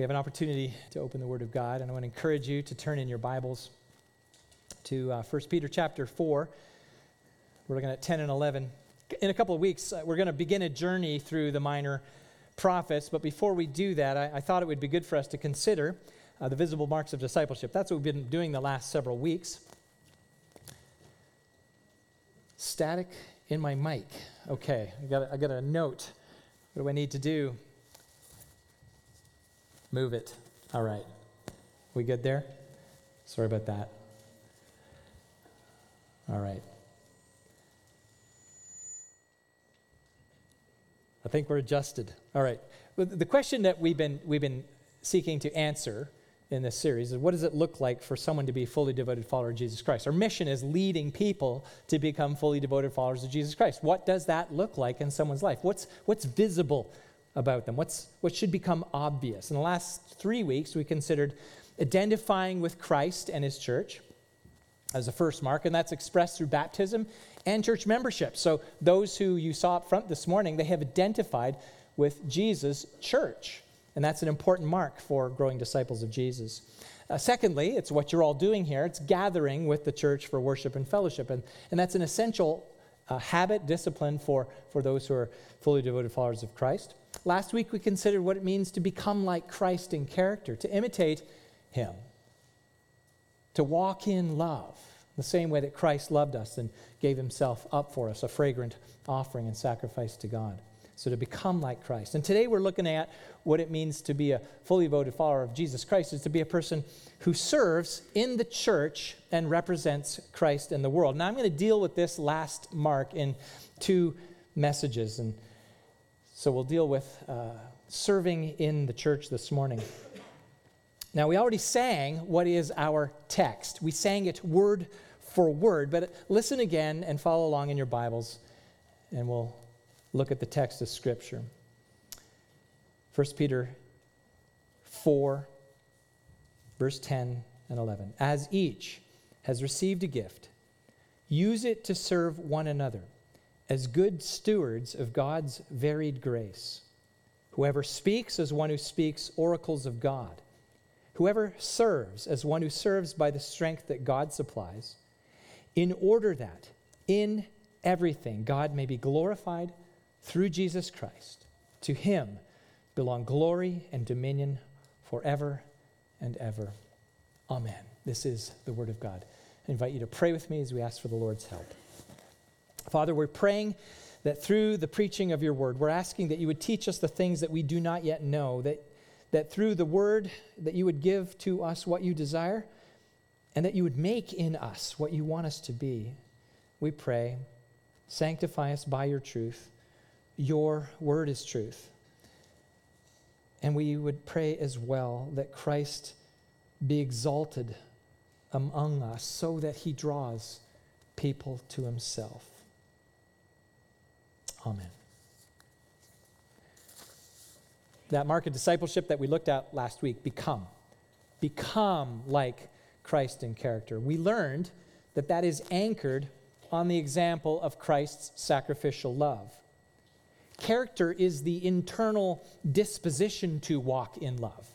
we have an opportunity to open the Word of God, and I want to encourage you to turn in your Bibles to uh, 1 Peter chapter 4. We're looking at 10 and 11. In a couple of weeks, uh, we're going to begin a journey through the minor prophets, but before we do that, I, I thought it would be good for us to consider uh, the visible marks of discipleship. That's what we've been doing the last several weeks. Static in my mic. Okay, I got, a, I got a note. What do I need to do? Move it. All right. We good there? Sorry about that. All right. I think we're adjusted. All right. The question that we've been, we've been seeking to answer in this series is what does it look like for someone to be a fully devoted follower of Jesus Christ? Our mission is leading people to become fully devoted followers of Jesus Christ. What does that look like in someone's life? What's, what's visible about them? What's, what should become obvious? In the last three weeks, we considered identifying with Christ and his church as a first mark, and that's expressed through baptism and church membership. So, those who you saw up front this morning, they have identified with Jesus' church, and that's an important mark for growing disciples of Jesus. Uh, secondly, it's what you're all doing here. It's gathering with the church for worship and fellowship, and, and that's an essential uh, habit, discipline for, for those who are fully devoted followers of Christ. Last week, we considered what it means to become like Christ in character, to imitate him, to walk in love, the same way that Christ loved us and gave himself up for us, a fragrant offering and sacrifice to God. So to become like Christ. And today we're looking at what it means to be a fully devoted follower of Jesus Christ, is to be a person who serves in the church and represents Christ in the world. Now I'm going to deal with this last mark in two messages. And so we'll deal with uh, serving in the church this morning. Now, we already sang what is our text. We sang it word for word, but listen again and follow along in your Bibles, and we'll look at the text of Scripture. 1 Peter 4, verse 10 and 11. As each has received a gift, use it to serve one another as good stewards of God's varied grace. Whoever speaks as one who speaks oracles of God. Whoever serves as one who serves by the strength that God supplies, in order that in everything God may be glorified through Jesus Christ. To him belong glory and dominion forever and ever. Amen. This is the word of God. I invite you to pray with me as we ask for the Lord's help. Father, we're praying that through the preaching of your word, we're asking that you would teach us the things that we do not yet know, that, that through the word, that you would give to us what you desire, and that you would make in us what you want us to be. We pray, sanctify us by your truth. Your word is truth. And we would pray as well that Christ be exalted among us so that he draws people to himself. Amen. That mark of discipleship that we looked at last week become. Become like Christ in character. We learned that that is anchored on the example of Christ's sacrificial love. Character is the internal disposition to walk in love.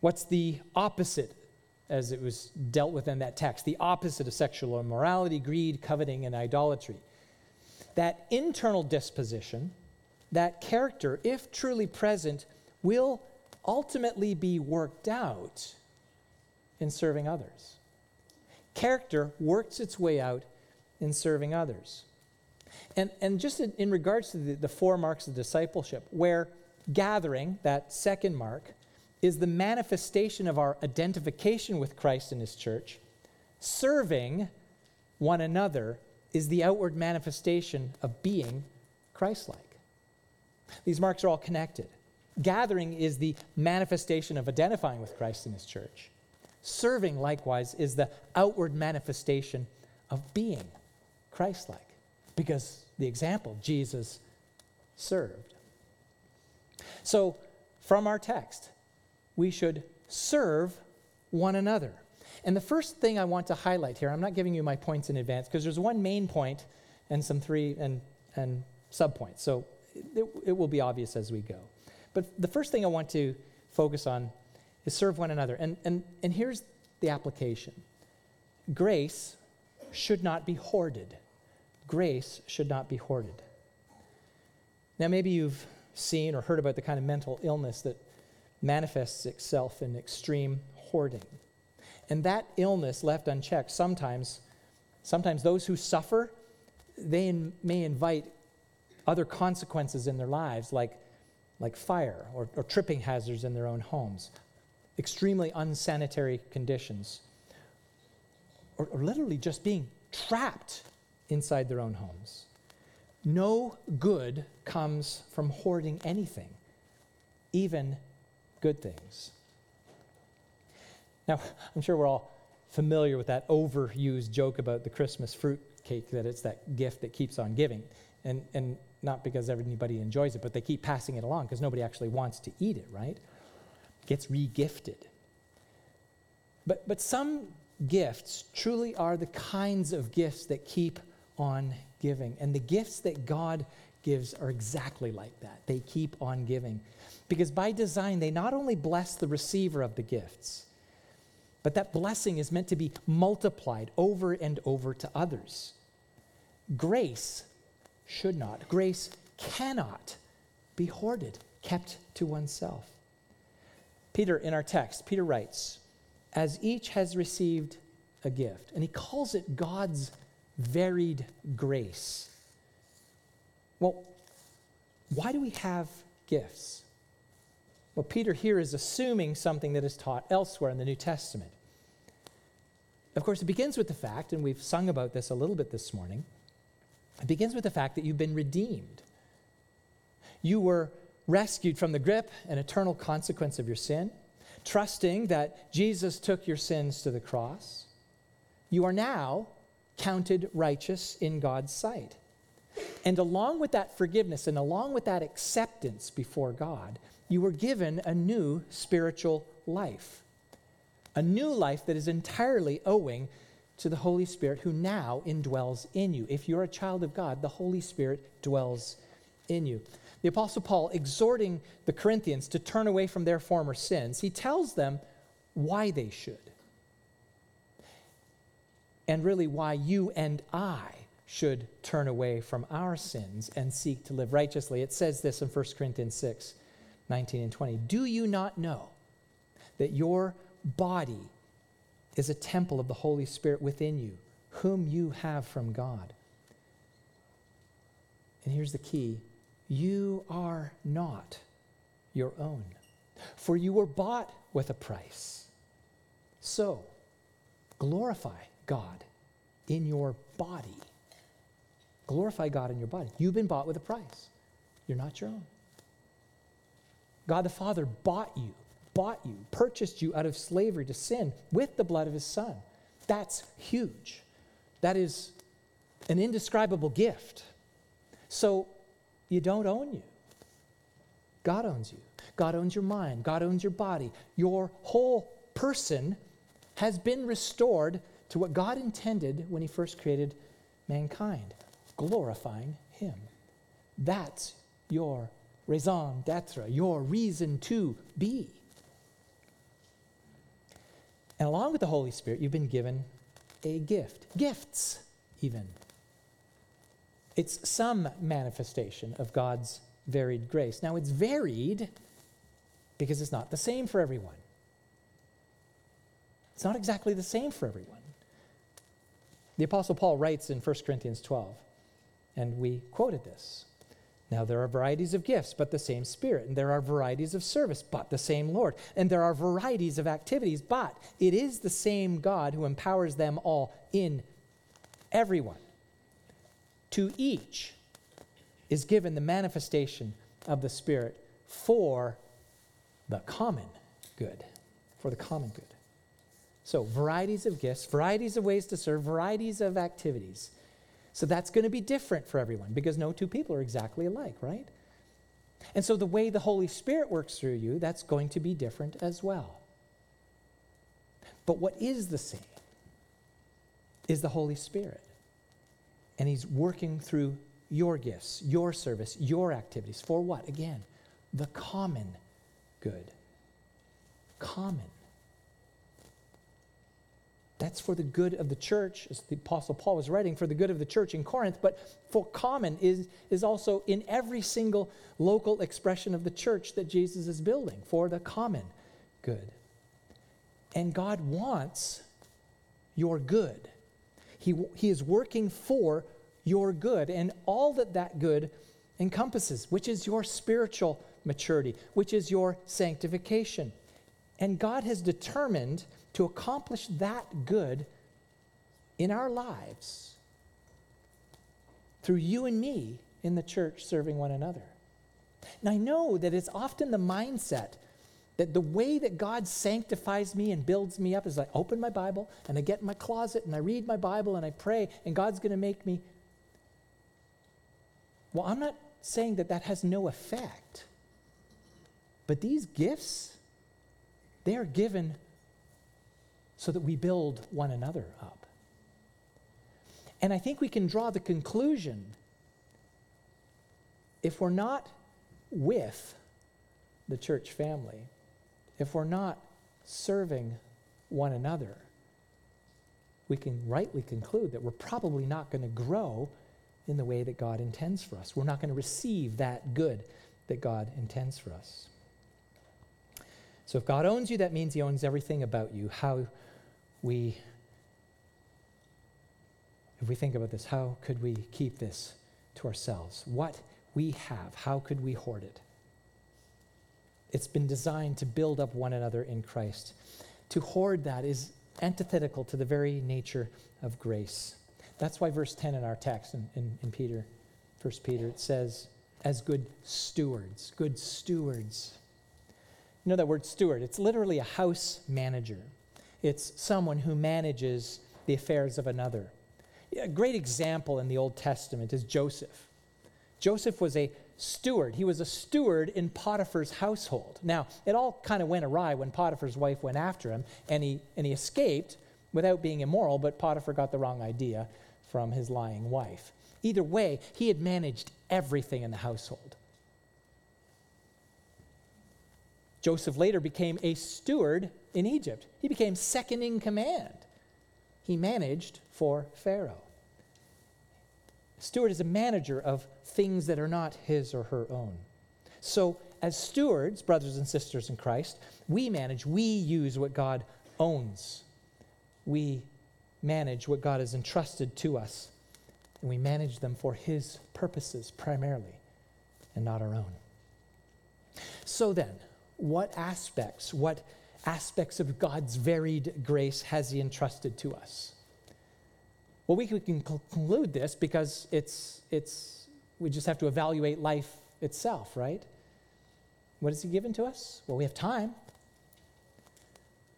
What's the opposite, as it was dealt with in that text? The opposite of sexual immorality, greed, coveting, and idolatry that internal disposition, that character, if truly present, will ultimately be worked out in serving others. Character works its way out in serving others. And, and just in, in regards to the, the four marks of discipleship, where gathering, that second mark, is the manifestation of our identification with Christ and His church, serving one another is the outward manifestation of being Christ like. These marks are all connected. Gathering is the manifestation of identifying with Christ and his church. Serving, likewise, is the outward manifestation of being Christ like, because the example, Jesus served. So, from our text, we should serve one another. And the first thing I want to highlight here, I'm not giving you my points in advance because there's one main point and some three and, and subpoints. So it, it will be obvious as we go. But the first thing I want to focus on is serve one another. And, and, and here's the application grace should not be hoarded. Grace should not be hoarded. Now, maybe you've seen or heard about the kind of mental illness that manifests itself in extreme hoarding. And that illness left unchecked sometimes sometimes those who suffer they in, may invite other consequences in their lives like like fire or, or tripping hazards in their own homes extremely unsanitary conditions or, or literally just being trapped inside their own homes no good comes from hoarding anything even good things. Now, I'm sure we're all familiar with that overused joke about the Christmas fruit cake, that it's that gift that keeps on giving. And, and not because everybody enjoys it, but they keep passing it along because nobody actually wants to eat it, right? Gets regifted. But, but some gifts truly are the kinds of gifts that keep on giving. And the gifts that God gives are exactly like that. They keep on giving. Because by design, they not only bless the receiver of the gifts, but that blessing is meant to be multiplied over and over to others. Grace should not, grace cannot be hoarded, kept to oneself. Peter, in our text, Peter writes, as each has received a gift, and he calls it God's varied grace. Well, why do we have gifts? Well, Peter here is assuming something that is taught elsewhere in the New Testament. Of course, it begins with the fact, and we've sung about this a little bit this morning, it begins with the fact that you've been redeemed. You were rescued from the grip and eternal consequence of your sin, trusting that Jesus took your sins to the cross. You are now counted righteous in God's sight. And along with that forgiveness and along with that acceptance before God, you were given a new spiritual life. A new life that is entirely owing to the Holy Spirit who now indwells in you. If you're a child of God, the Holy Spirit dwells in you. The Apostle Paul, exhorting the Corinthians to turn away from their former sins, he tells them why they should. And really, why you and I should turn away from our sins and seek to live righteously. It says this in 1 Corinthians 6 19 and 20. Do you not know that your body is a temple of the Holy Spirit within you, whom you have from God? And here's the key you are not your own, for you were bought with a price. So, glorify God in your body. Glorify God in your body. You've been bought with a price. You're not your own. God the Father bought you, bought you, purchased you out of slavery to sin with the blood of his Son. That's huge. That is an indescribable gift. So you don't own you. God owns you. God owns your mind. God owns your body. Your whole person has been restored to what God intended when He first created mankind, glorifying Him. That's your raison d'etre, your reason to be. And along with the Holy Spirit, you've been given a gift, gifts, even. It's some manifestation of God's varied grace. Now, it's varied because it's not the same for everyone. It's not exactly the same for everyone. The Apostle Paul writes in 1 Corinthians 12, and we quoted this. Now, there are varieties of gifts, but the same Spirit. And there are varieties of service, but the same Lord. And there are varieties of activities, but it is the same God who empowers them all in everyone. To each is given the manifestation of the Spirit for the common good. For the common good. So, varieties of gifts, varieties of ways to serve, varieties of activities. So, that's going to be different for everyone because no two people are exactly alike, right? And so, the way the Holy Spirit works through you, that's going to be different as well. But what is the same is the Holy Spirit. And He's working through your gifts, your service, your activities. For what? Again, the common good. Common. That's for the good of the church, as the Apostle Paul was writing, for the good of the church in Corinth, but for common is, is also in every single local expression of the church that Jesus is building, for the common good. And God wants your good. He, he is working for your good and all that that good encompasses, which is your spiritual maturity, which is your sanctification. And God has determined to accomplish that good in our lives through you and me in the church serving one another. And I know that it's often the mindset that the way that God sanctifies me and builds me up is I open my Bible and I get in my closet and I read my Bible and I pray and God's going to make me. Well, I'm not saying that that has no effect. But these gifts, they are given so that we build one another up. And I think we can draw the conclusion if we're not with the church family, if we're not serving one another, we can rightly conclude that we're probably not going to grow in the way that God intends for us. We're not going to receive that good that God intends for us. So if God owns you, that means he owns everything about you. How we, if we think about this, how could we keep this to ourselves? What we have, how could we hoard it? It's been designed to build up one another in Christ. To hoard that is antithetical to the very nature of grace. That's why verse 10 in our text in, in, in Peter, 1 Peter, it says, as good stewards, good stewards. You know that word steward? It's literally a house manager. It's someone who manages the affairs of another. A great example in the Old Testament is Joseph. Joseph was a steward. He was a steward in Potiphar's household. Now, it all kind of went awry when Potiphar's wife went after him, and he, and he escaped without being immoral, but Potiphar got the wrong idea from his lying wife. Either way, he had managed everything in the household. Joseph later became a steward in Egypt. He became second in command. He managed for Pharaoh. Steward is a manager of things that are not his or her own. So, as stewards, brothers and sisters in Christ, we manage, we use what God owns. We manage what God has entrusted to us, and we manage them for His purposes primarily and not our own. So then, what aspects, what aspects of God's varied grace has He entrusted to us? Well, we can conclude this because it's, it's, we just have to evaluate life itself, right? What has He given to us? Well, we have time,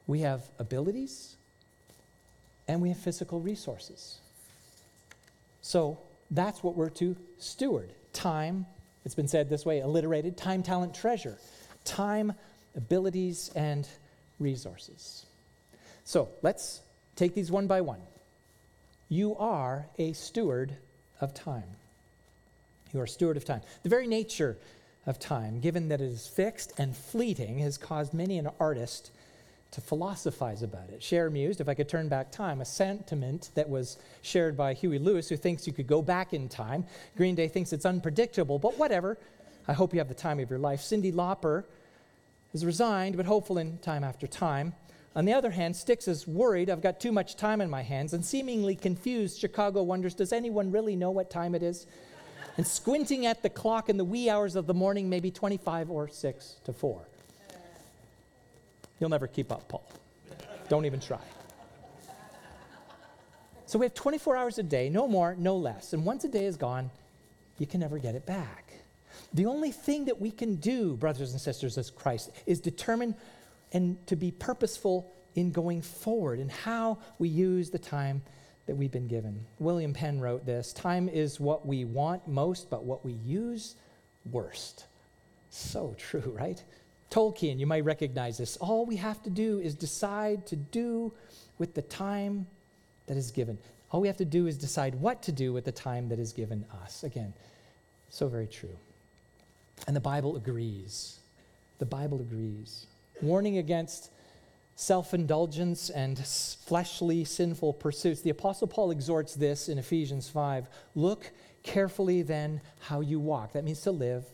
we have abilities, and we have physical resources. So that's what we're to steward. Time, it's been said this way, alliterated time, talent, treasure. Time, abilities, and resources. So let's take these one by one. You are a steward of time. You are steward of time. The very nature of time, given that it is fixed and fleeting, has caused many an artist to philosophize about it. Cher mused, if I could turn back time, a sentiment that was shared by Huey Lewis, who thinks you could go back in time. Green Day thinks it's unpredictable, but whatever. I hope you have the time of your life. Cyndi Lauper is resigned, but hopeful in time after time. On the other hand, Styx is worried, I've got too much time in my hands, and seemingly confused, Chicago wonders, does anyone really know what time it is? and squinting at the clock in the wee hours of the morning, maybe 25 or 6 to 4. You'll never keep up, Paul. Don't even try. So we have 24 hours a day, no more, no less. And once a day is gone, you can never get it back. The only thing that we can do, brothers and sisters, as Christ, is determine and to be purposeful in going forward and how we use the time that we've been given. William Penn wrote this Time is what we want most, but what we use worst. So true, right? Tolkien, you might recognize this. All we have to do is decide to do with the time that is given. All we have to do is decide what to do with the time that is given us. Again, so very true. And the Bible agrees. The Bible agrees. Warning against self indulgence and fleshly sinful pursuits. The Apostle Paul exhorts this in Ephesians 5 Look carefully then how you walk. That means to live,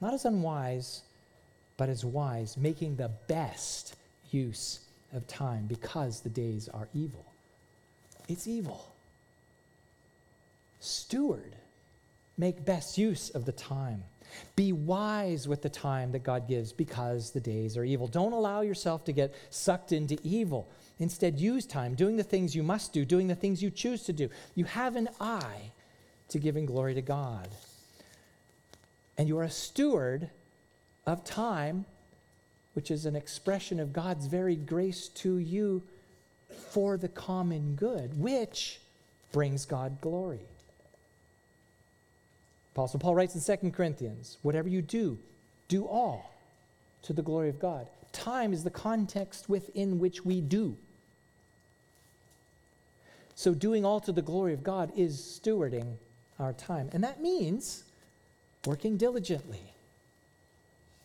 not as unwise, but as wise, making the best use of time because the days are evil. It's evil. Steward, make best use of the time. Be wise with the time that God gives because the days are evil. Don't allow yourself to get sucked into evil. Instead, use time doing the things you must do, doing the things you choose to do. You have an eye to giving glory to God. And you are a steward of time, which is an expression of God's varied grace to you for the common good, which brings God glory. Apostle Paul writes in 2 Corinthians whatever you do, do all to the glory of God. Time is the context within which we do. So, doing all to the glory of God is stewarding our time. And that means working diligently.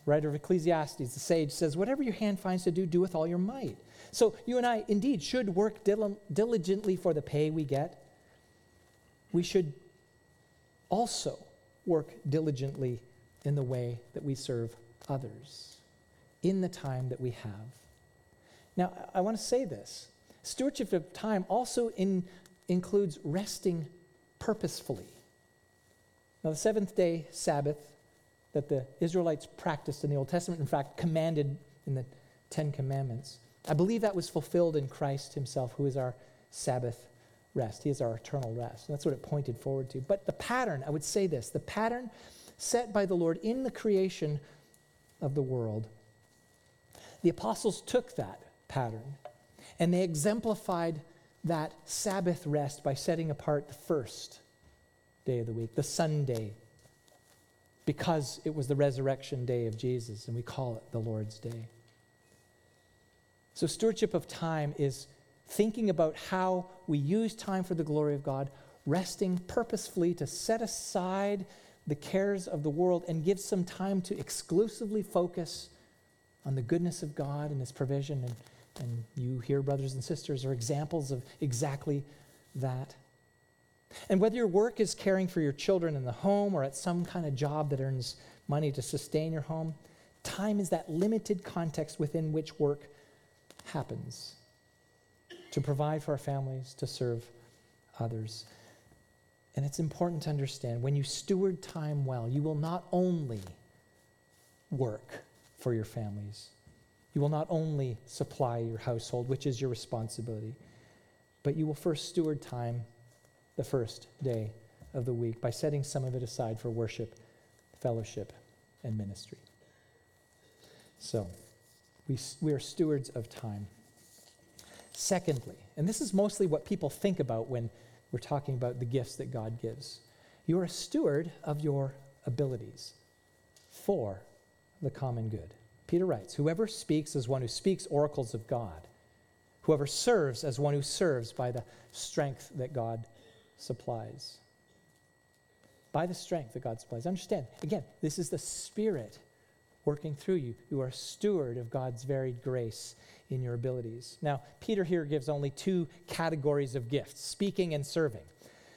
Writer of Ecclesiastes, the sage, says, Whatever your hand finds to do, do with all your might. So, you and I indeed should work dil- diligently for the pay we get. We should also work diligently in the way that we serve others in the time that we have. Now, I want to say this stewardship of time also in, includes resting purposefully. Now, the seventh day Sabbath that the Israelites practiced in the Old Testament, in fact, commanded in the Ten Commandments, I believe that was fulfilled in Christ Himself, who is our Sabbath rest. He is our eternal rest. And that's what it pointed forward to. But the pattern, I would say this the pattern set by the Lord in the creation of the world, the apostles took that pattern and they exemplified that Sabbath rest by setting apart the first day of the week, the Sunday, because it was the resurrection day of Jesus, and we call it the Lord's Day. So, stewardship of time is thinking about how we use time for the glory of God, resting purposefully to set aside the cares of the world and give some time to exclusively focus on the goodness of God and His provision. And, and you here, brothers and sisters, are examples of exactly that. And whether your work is caring for your children in the home or at some kind of job that earns money to sustain your home, time is that limited context within which work happens to provide for our families, to serve others. And it's important to understand when you steward time well, you will not only work for your families, you will not only supply your household, which is your responsibility, but you will first steward time the first day of the week by setting some of it aside for worship, fellowship, and ministry. So, we, we are stewards of time. Secondly, and this is mostly what people think about when we're talking about the gifts that God gives, you're a steward of your abilities for the common good. Peter writes Whoever speaks as one who speaks oracles of God, whoever serves as one who serves by the strength that God supplies. By the strength that God supplies. Understand, again, this is the Spirit working through you. You are a steward of God's varied grace in your abilities. Now, Peter here gives only two categories of gifts speaking and serving.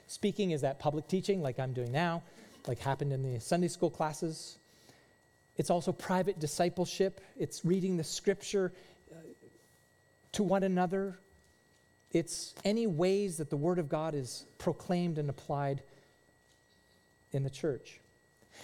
Speaking is that public teaching, like I'm doing now, like happened in the Sunday school classes. It's also private discipleship, it's reading the scripture uh, to one another. It's any ways that the Word of God is proclaimed and applied in the church.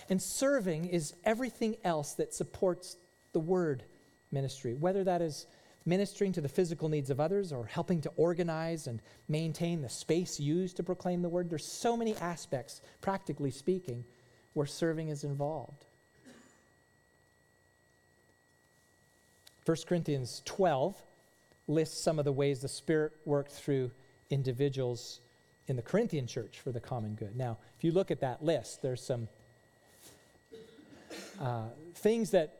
And serving is everything else that supports the Word ministry, whether that is ministering to the physical needs of others or helping to organize and maintain the space used to proclaim the word. There's so many aspects, practically speaking, where serving is involved. 1 Corinthians 12 lists some of the ways the Spirit worked through individuals in the Corinthian church for the common good. Now, if you look at that list, there's some uh, things that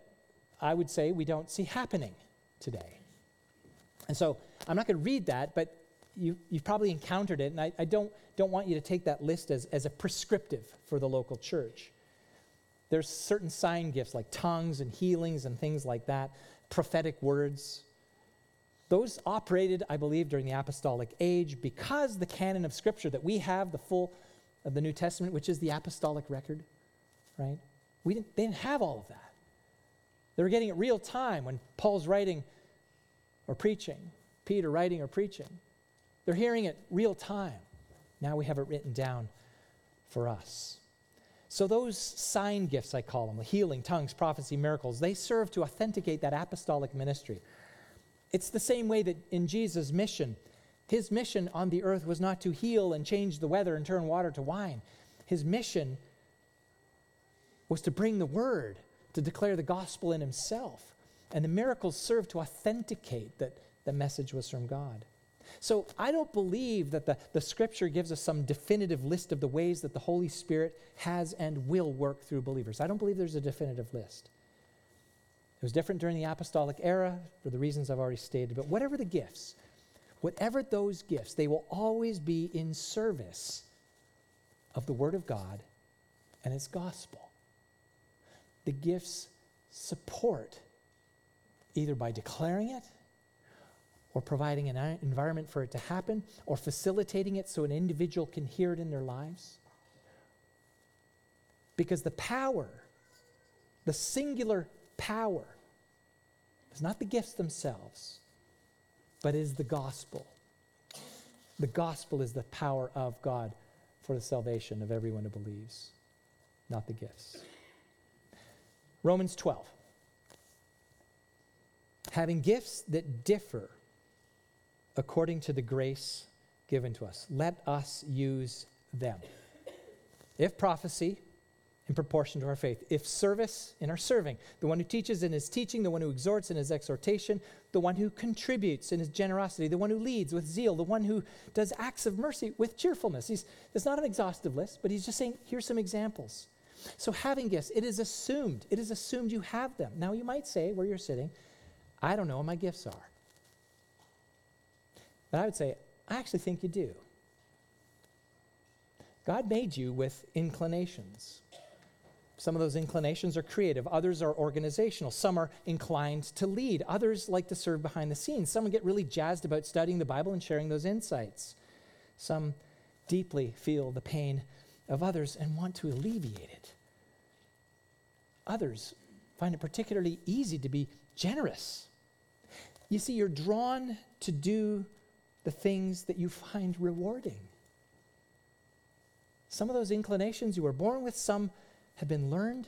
I would say we don't see happening today. And so I'm not going to read that, but you, have probably encountered it, and I, I, don't, don't want you to take that list as, as a prescriptive for the local church. There's certain sign gifts like tongues and healings and things like that, prophetic words. Those operated, I believe, during the apostolic age because the canon of Scripture that we have, the full of the New Testament, which is the apostolic record, right? We didn't, they didn't have all of that. They were getting it real time when Paul's writing or preaching, Peter writing or preaching. They're hearing it real time. Now we have it written down for us. So, those sign gifts, I call them, healing, tongues, prophecy, miracles, they serve to authenticate that apostolic ministry. It's the same way that in Jesus' mission, his mission on the earth was not to heal and change the weather and turn water to wine. His mission was to bring the word, to declare the gospel in himself. And the miracles served to authenticate that the message was from God. So I don't believe that the, the scripture gives us some definitive list of the ways that the Holy Spirit has and will work through believers. I don't believe there's a definitive list. It was different during the apostolic era for the reasons I've already stated, but whatever the gifts, whatever those gifts, they will always be in service of the Word of God and its gospel. The gifts support either by declaring it or providing an environment for it to happen, or facilitating it so an individual can hear it in their lives. Because the power, the singular power, is not the gifts themselves, but is the gospel. The gospel is the power of God for the salvation of everyone who believes, not the gifts. Romans 12. Having gifts that differ according to the grace given to us. Let us use them. If prophecy, in proportion to our faith. If service, in our serving. The one who teaches in his teaching, the one who exhorts in his exhortation, the one who contributes in his generosity, the one who leads with zeal, the one who does acts of mercy with cheerfulness. He's, it's not an exhaustive list, but he's just saying, here's some examples. So, having gifts, it is assumed. It is assumed you have them. Now, you might say, where you're sitting, I don't know what my gifts are. But I would say, I actually think you do. God made you with inclinations. Some of those inclinations are creative, others are organizational. Some are inclined to lead, others like to serve behind the scenes. Some get really jazzed about studying the Bible and sharing those insights. Some deeply feel the pain of others and want to alleviate it. Others find it particularly easy to be generous. You see, you're drawn to do the things that you find rewarding. Some of those inclinations you were born with, some have been learned.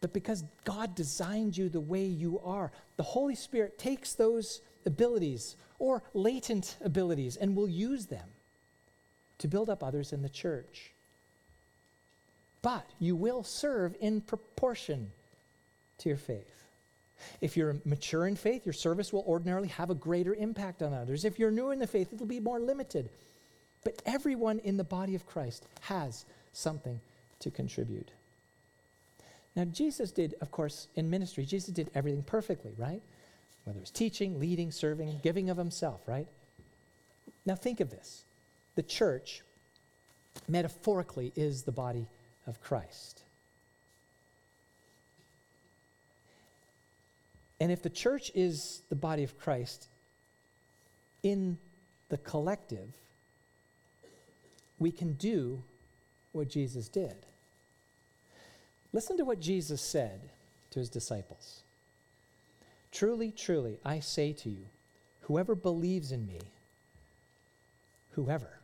But because God designed you the way you are, the Holy Spirit takes those abilities or latent abilities and will use them to build up others in the church. But you will serve in proportion to your faith. If you're mature in faith, your service will ordinarily have a greater impact on others. If you're new in the faith, it'll be more limited. But everyone in the body of Christ has something to contribute. Now, Jesus did, of course, in ministry, Jesus did everything perfectly, right? Whether it's teaching, leading, serving, giving of himself, right? Now, think of this the church, metaphorically, is the body of Christ. And if the church is the body of Christ, in the collective, we can do what Jesus did. Listen to what Jesus said to his disciples Truly, truly, I say to you, whoever believes in me, whoever,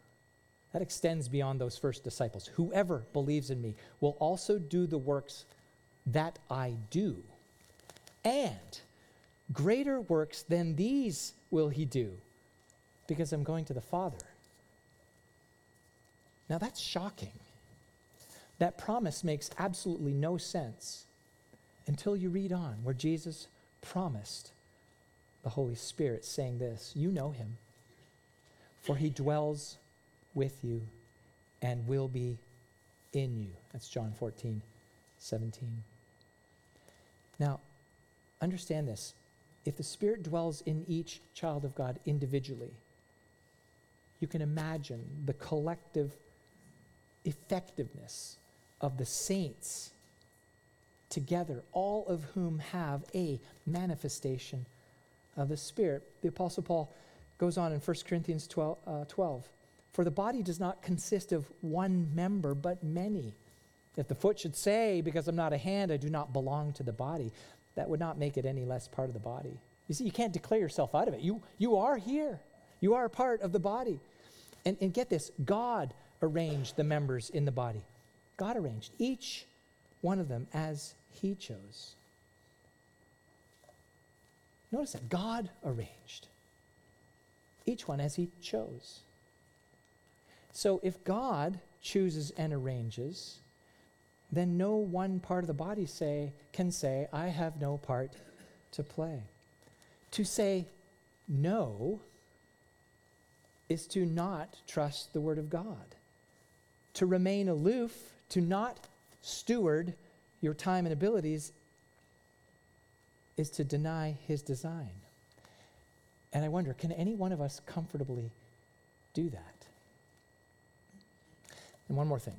that extends beyond those first disciples, whoever believes in me will also do the works that I do. And Greater works than these will he do, because I'm going to the Father. Now that's shocking. That promise makes absolutely no sense until you read on, where Jesus promised the Holy Spirit, saying this You know him, for he dwells with you and will be in you. That's John 14, 17. Now, understand this if the Spirit dwells in each child of God individually, you can imagine the collective effectiveness of the saints together, all of whom have a manifestation of the Spirit. The Apostle Paul goes on in 1 Corinthians 12, uh, 12 For the body does not consist of one member, but many. If the foot should say, Because I'm not a hand, I do not belong to the body, that would not make it any less part of the body. You see, you can't declare yourself out of it. You, you are here, you are a part of the body. And, and get this God arranged the members in the body. God arranged each one of them as He chose. Notice that God arranged each one as He chose. So if God chooses and arranges, then no one part of the body say, can say, I have no part to play. To say no is to not trust the Word of God. To remain aloof, to not steward your time and abilities, is to deny His design. And I wonder, can any one of us comfortably do that? And one more thing.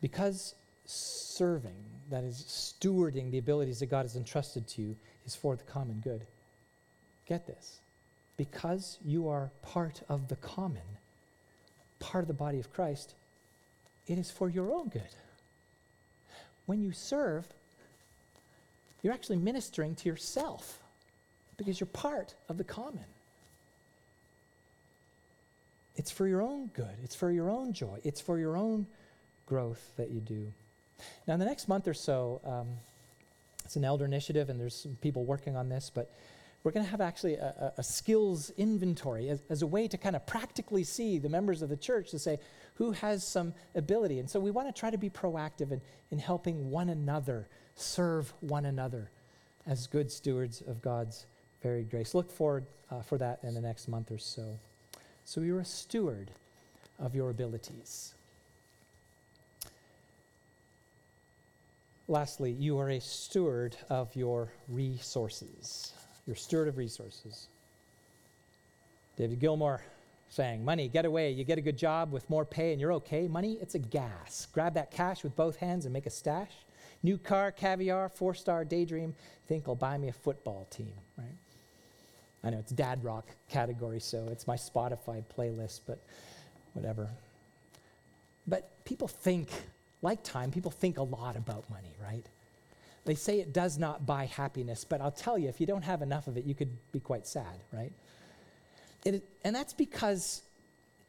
Because serving, that is, stewarding the abilities that God has entrusted to you, is for the common good, get this. Because you are part of the common, part of the body of Christ, it is for your own good. When you serve, you're actually ministering to yourself because you're part of the common. It's for your own good, it's for your own joy, it's for your own growth that you do. Now, in the next month or so, um, it's an elder initiative, and there's some people working on this, but we're going to have actually a, a, a skills inventory as, as, a way to kind of practically see the members of the church to say who has some ability. And so we want to try to be proactive in, in helping one another serve one another as good stewards of God's varied grace. Look forward uh, for that in the next month or so. So you're a steward of your abilities. Lastly, you are a steward of your resources. You're steward of resources. David Gilmour saying, Money, get away. You get a good job with more pay and you're okay. Money, it's a gas. Grab that cash with both hands and make a stash. New car, caviar, four star daydream. Think I'll buy me a football team, right? I know it's dad rock category, so it's my Spotify playlist, but whatever. But people think like time, people think a lot about money, right? They say it does not buy happiness, but I'll tell you, if you don't have enough of it, you could be quite sad, right? It, and that's because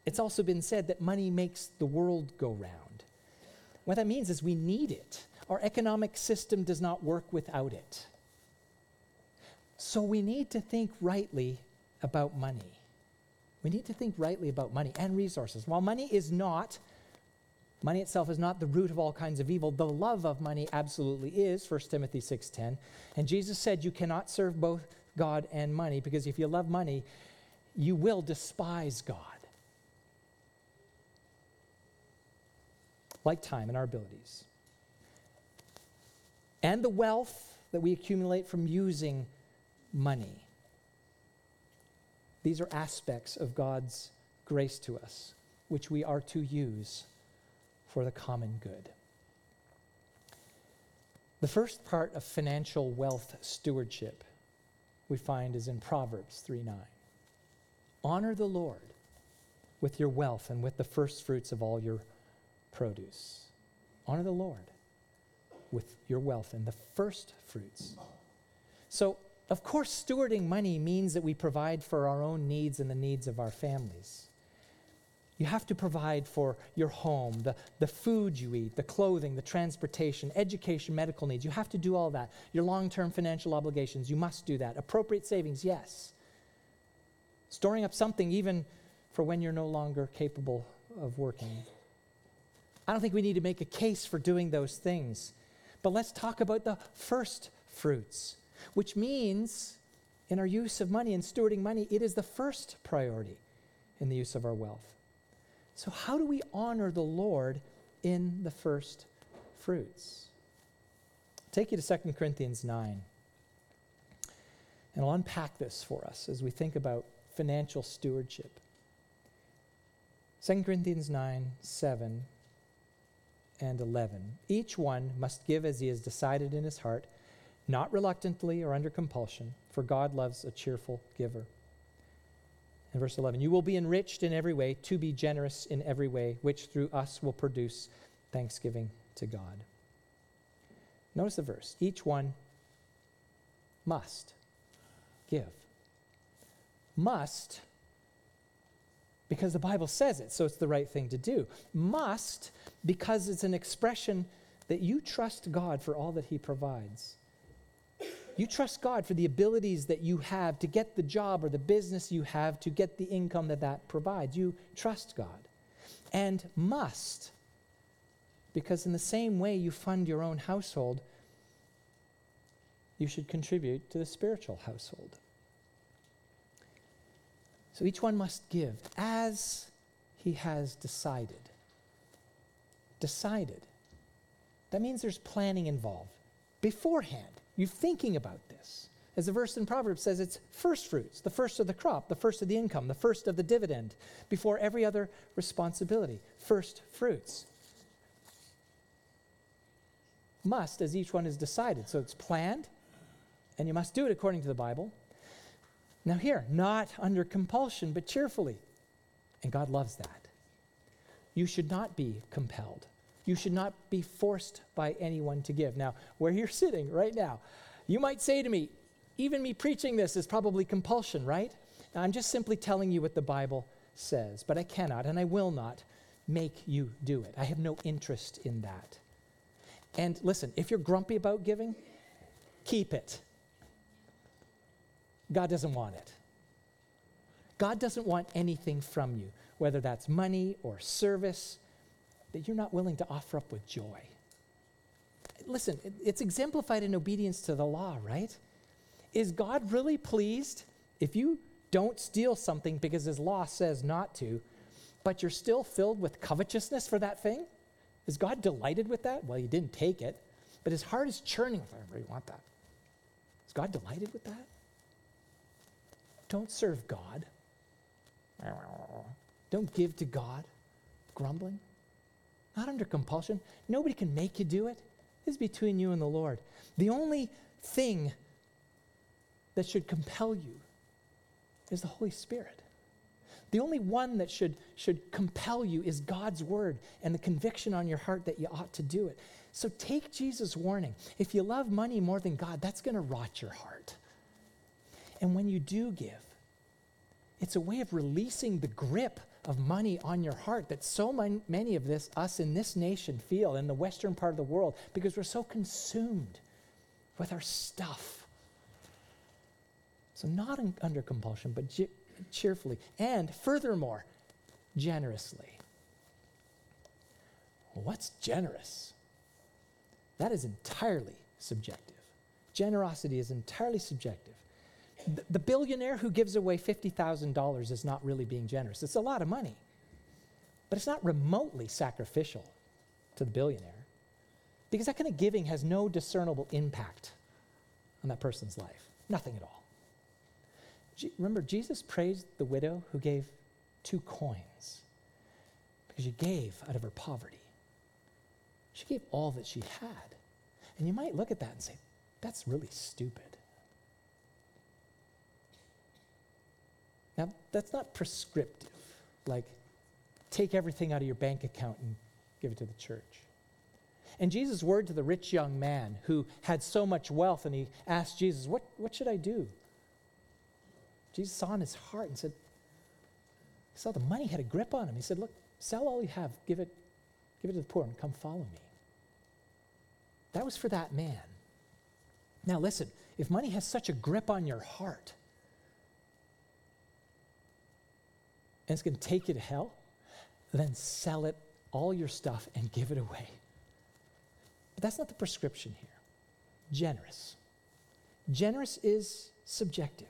it's also been said that money makes the world go round. What that means is we need it. Our economic system does not work without it. So we need to think rightly about money. We need to think rightly about money and resources. While money is not Money itself is not the root of all kinds of evil. The love of money absolutely is, 1 Timothy 6:10. And Jesus said you cannot serve both God and money because if you love money, you will despise God. Like time and our abilities. And the wealth that we accumulate from using money. These are aspects of God's grace to us, which we are to use for the common good. The first part of financial wealth stewardship we find is in Proverbs 3 9. Honor the Lord with your wealth and with the first fruits of all your produce. Honor the Lord with your wealth and the first fruits. So, of course, stewarding money means that we provide for our own needs and the needs of our families. You have to provide for your home, the, the food you eat, the clothing, the transportation, education, medical needs. You have to do all that. Your long term financial obligations, you must do that. Appropriate savings, yes. Storing up something even for when you're no longer capable of working. I don't think we need to make a case for doing those things. But let's talk about the first fruits, which means in our use of money and stewarding money, it is the first priority in the use of our wealth. So, how do we honor the Lord in the first fruits? I'll take you to 2 Corinthians 9. And I'll unpack this for us as we think about financial stewardship. 2 Corinthians 9 7 and 11. Each one must give as he has decided in his heart, not reluctantly or under compulsion, for God loves a cheerful giver. In verse 11, you will be enriched in every way, to be generous in every way, which through us will produce thanksgiving to God. Notice the verse. Each one must give. Must because the Bible says it, so it's the right thing to do. Must, because it's an expression that you trust God for all that He provides. You trust God for the abilities that you have to get the job or the business you have to get the income that that provides. You trust God. And must, because in the same way you fund your own household, you should contribute to the spiritual household. So each one must give as he has decided. Decided. That means there's planning involved beforehand. You're thinking about this. As the verse in Proverbs says, it's first fruits, the first of the crop, the first of the income, the first of the dividend, before every other responsibility. First fruits. Must, as each one is decided. So it's planned, and you must do it according to the Bible. Now, here, not under compulsion, but cheerfully. And God loves that. You should not be compelled. You should not be forced by anyone to give. Now, where you're sitting right now, you might say to me, even me preaching this is probably compulsion, right? Now, I'm just simply telling you what the Bible says, but I cannot and I will not make you do it. I have no interest in that. And listen, if you're grumpy about giving, keep it. God doesn't want it. God doesn't want anything from you, whether that's money or service, that you're not willing to offer up with joy. Listen, it's exemplified in obedience to the law, right? Is God really pleased if you don't steal something because his law says not to, but you're still filled with covetousness for that thing? Is God delighted with that? Well, you didn't take it, but his heart is churning with, I really want that. Is God delighted with that? Don't serve God. Don't give to God, grumbling. Not under compulsion. Nobody can make you do it. It's between you and the Lord. The only thing that should compel you is the Holy Spirit. The only one that should, should compel you is God's word and the conviction on your heart that you ought to do it. So take Jesus' warning. If you love money more than God, that's going to rot your heart. And when you do give, it's a way of releasing the grip of money on your heart that so many of this us in this nation feel in the western part of the world because we're so consumed with our stuff. So not in, under compulsion, but cheerfully and furthermore generously. What's generous? That is entirely subjective. Generosity is entirely subjective the billionaire who gives away $50,000 is not really being generous. It's a lot of money, but it's not remotely sacrificial to the billionaire because that kind of giving has no discernible impact on that person's life. Nothing at all. remember, Jesus praised the widow who gave two coins because she gave out of her poverty. She gave all that she had. And you might look at that and say, that's really stupid. Now, that's not prescriptive, like take everything out of your bank account and give it to the church. And Jesus' word to the rich young man who had so much wealth, and he asked Jesus, What, what should I do? Jesus saw in his heart and said, He saw the money had a grip on him. He said, Look, sell all you have, give it, give it to the poor, and come follow me. That was for that man. Now, listen, if money has such a grip on your heart, and it's going to take you to hell, then sell it, all your stuff, and give it away. But that's not the prescription here. Generous. Generous is subjective.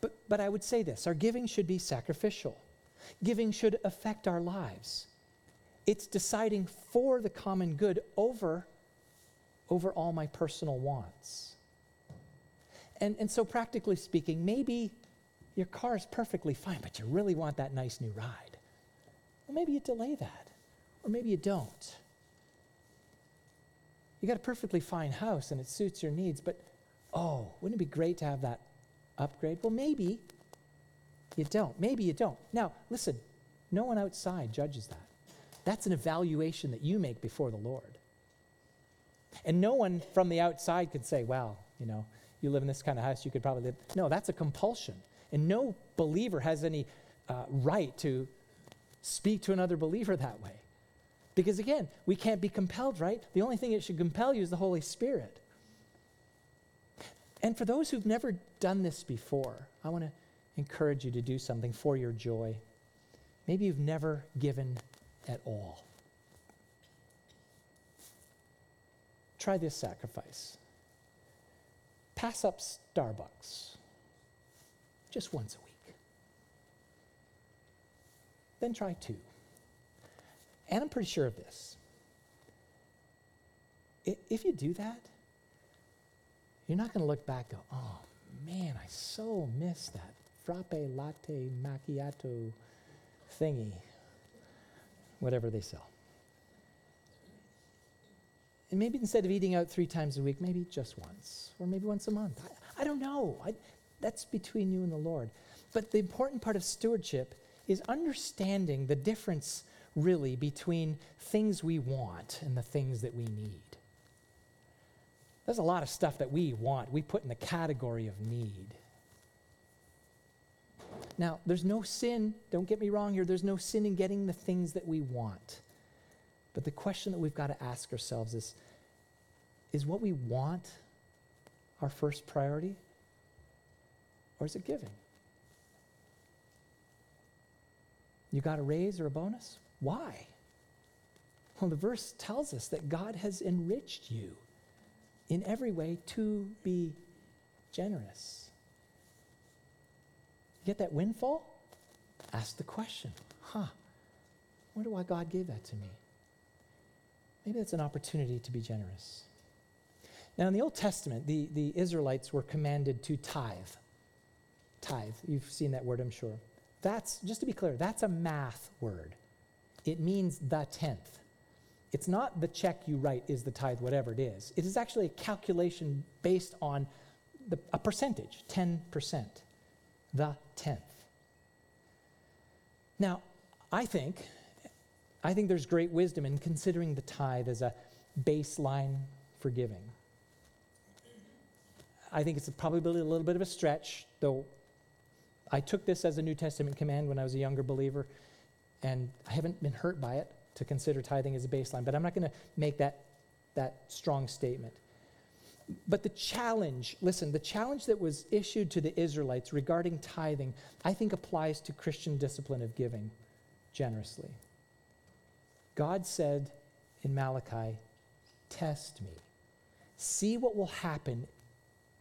But, but I would say this our giving should be sacrificial, giving should affect our lives. It's deciding for the common good over, over all my personal wants. And, and so, practically speaking, maybe your car is perfectly fine, but you really want that nice new ride. Well, maybe you delay that, or maybe you don't. You got a perfectly fine house and it suits your needs, but oh, wouldn't it be great to have that upgrade? Well, maybe you don't. Maybe you don't. Now, listen, no one outside judges that. That's an evaluation that you make before the Lord. And no one from the outside could say, well, you know, you live in this kind of house, you could probably live. No, that's a compulsion. And no believer has any uh, right to speak to another believer that way. Because again, we can't be compelled, right? The only thing that should compel you is the Holy Spirit. And for those who've never done this before, I want to encourage you to do something for your joy. Maybe you've never given at all. Try this sacrifice. Pass up Starbucks just once a week. Then try two. And I'm pretty sure of this. If you do that, you're not going to look back and go, oh man, I so miss that frappe latte macchiato thingy, whatever they sell. And maybe instead of eating out three times a week, maybe just once, or maybe once a month. I, I don't know. I, that's between you and the Lord. But the important part of stewardship is understanding the difference really between things we want and the things that we need. There's a lot of stuff that we want, we put in the category of need. Now, there's no sin, don't get me wrong here, there's no sin in getting the things that we want. But the question that we've got to ask ourselves is is what we want our first priority? Or is it giving? You got a raise or a bonus? Why? Well, the verse tells us that God has enriched you in every way to be generous. You get that windfall? Ask the question, huh, wonder why God gave that to me. Maybe that's an opportunity to be generous. Now, in the Old Testament, the, the Israelites were commanded to tithe. Tithe. You've seen that word, I'm sure. That's, just to be clear, that's a math word. It means the tenth. It's not the check you write is the tithe, whatever it is. It is actually a calculation based on the, a percentage, 10%, the tenth. Now, I think, I think there's great wisdom in considering the tithe as a baseline for giving. I think it's probably a little bit of a stretch, though I took this as a New Testament command when I was a younger believer, and I haven't been hurt by it to consider tithing as a baseline, but I'm not going to make that, that strong statement. But the challenge, listen, the challenge that was issued to the Israelites regarding tithing, I think applies to Christian discipline of giving generously. God said in Malachi, Test me. See what will happen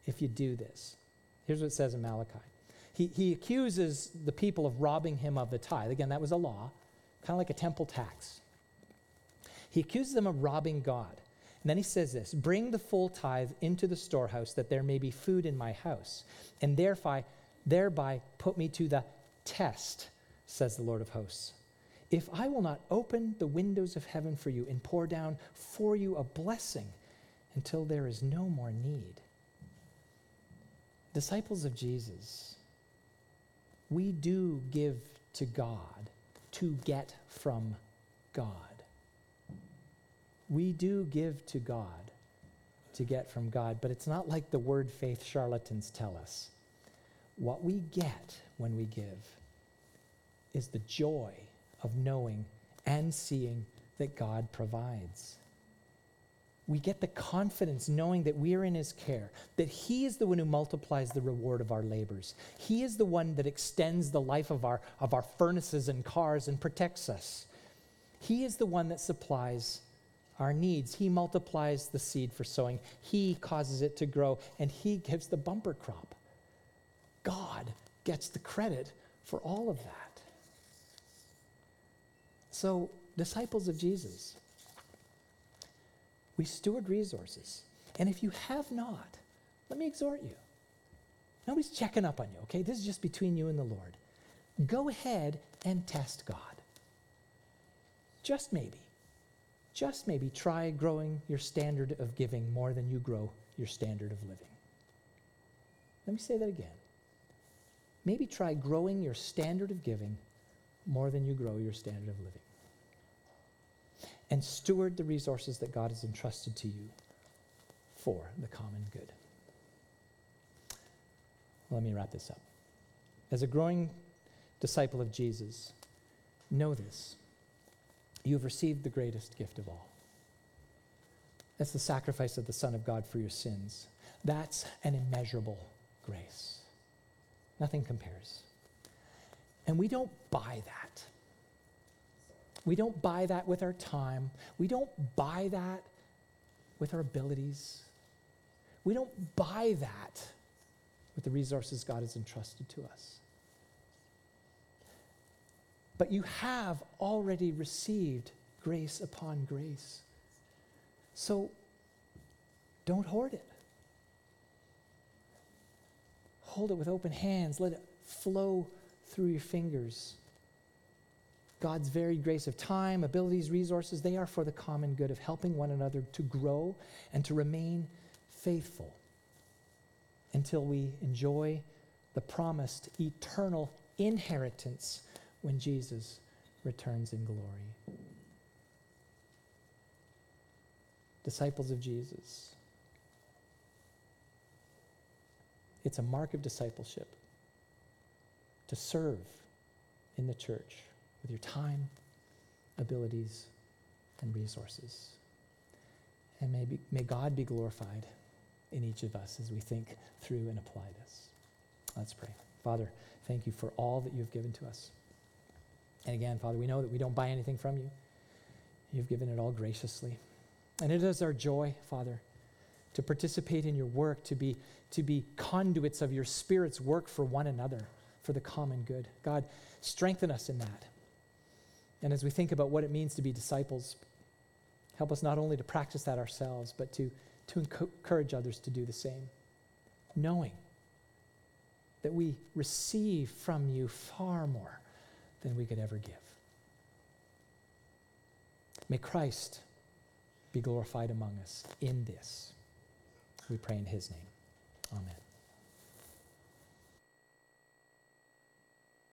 if you do this. Here's what it says in Malachi he, he accuses the people of robbing him of the tithe. Again, that was a law, kind of like a temple tax. He accuses them of robbing God. And then he says this Bring the full tithe into the storehouse, that there may be food in my house, and thereby, thereby put me to the test, says the Lord of hosts. If I will not open the windows of heaven for you and pour down for you a blessing until there is no more need. Disciples of Jesus, we do give to God to get from God. We do give to God to get from God, but it's not like the word faith charlatans tell us. What we get when we give is the joy of knowing and seeing that God provides we get the confidence knowing that we are in His care, that He is the one who multiplies the reward of our labors. He is the one that extends the life of our, of our furnaces and cars and protects us. He is the one that supplies our needs. He multiplies the seed for sowing, He causes it to grow, and He gives the bumper crop. God gets the credit for all of that. So, disciples of Jesus, we steward resources. And if you have not, let me exhort you. Nobody's checking up on you, okay? This is just between you and the Lord. Go ahead and test God. Just maybe. just maybe try growing your standard of giving more than you grow your standard of living. Let me say that again. Maybe try growing your standard of giving more than you grow your standard of living. And steward the resources that God has entrusted to you for the common good. Let me wrap this up. As a growing disciple of Jesus, know this you have received the greatest gift of all. That's the sacrifice of the Son of God for your sins. That's an immeasurable grace. Nothing compares. And we don't buy that. We don't buy that with our time. We don't buy that with our abilities. We don't buy that with the resources God has entrusted to us. But you have already received grace upon grace. So don't hoard it. Hold it with open hands. Let it flow through your fingers. God's varied grace of time, abilities, resources, they are for the common good of helping one another to grow and to remain faithful until we enjoy the promised eternal inheritance when Jesus returns in glory. Disciples of Jesus. It's a mark of discipleship to serve in the church with your time, abilities, and resources. And may, be, may God be glorified in each of us as we think through and apply this. Let's pray. Father, thank you for all that you've given to us. And again, Father, we know that we don't buy anything from you. You've given it all graciously. And it is our joy, Father, to participate in your work, to be, to be conduits of your Spirit's work for one another, for the common good. God, strengthen us in that. And as we think about what it means to be disciples, help us not only to practice that ourselves, but to, to encourage others to do the same, knowing that we receive from you far more than we could ever give. May Christ be glorified among us in this. We pray in his name. Amen.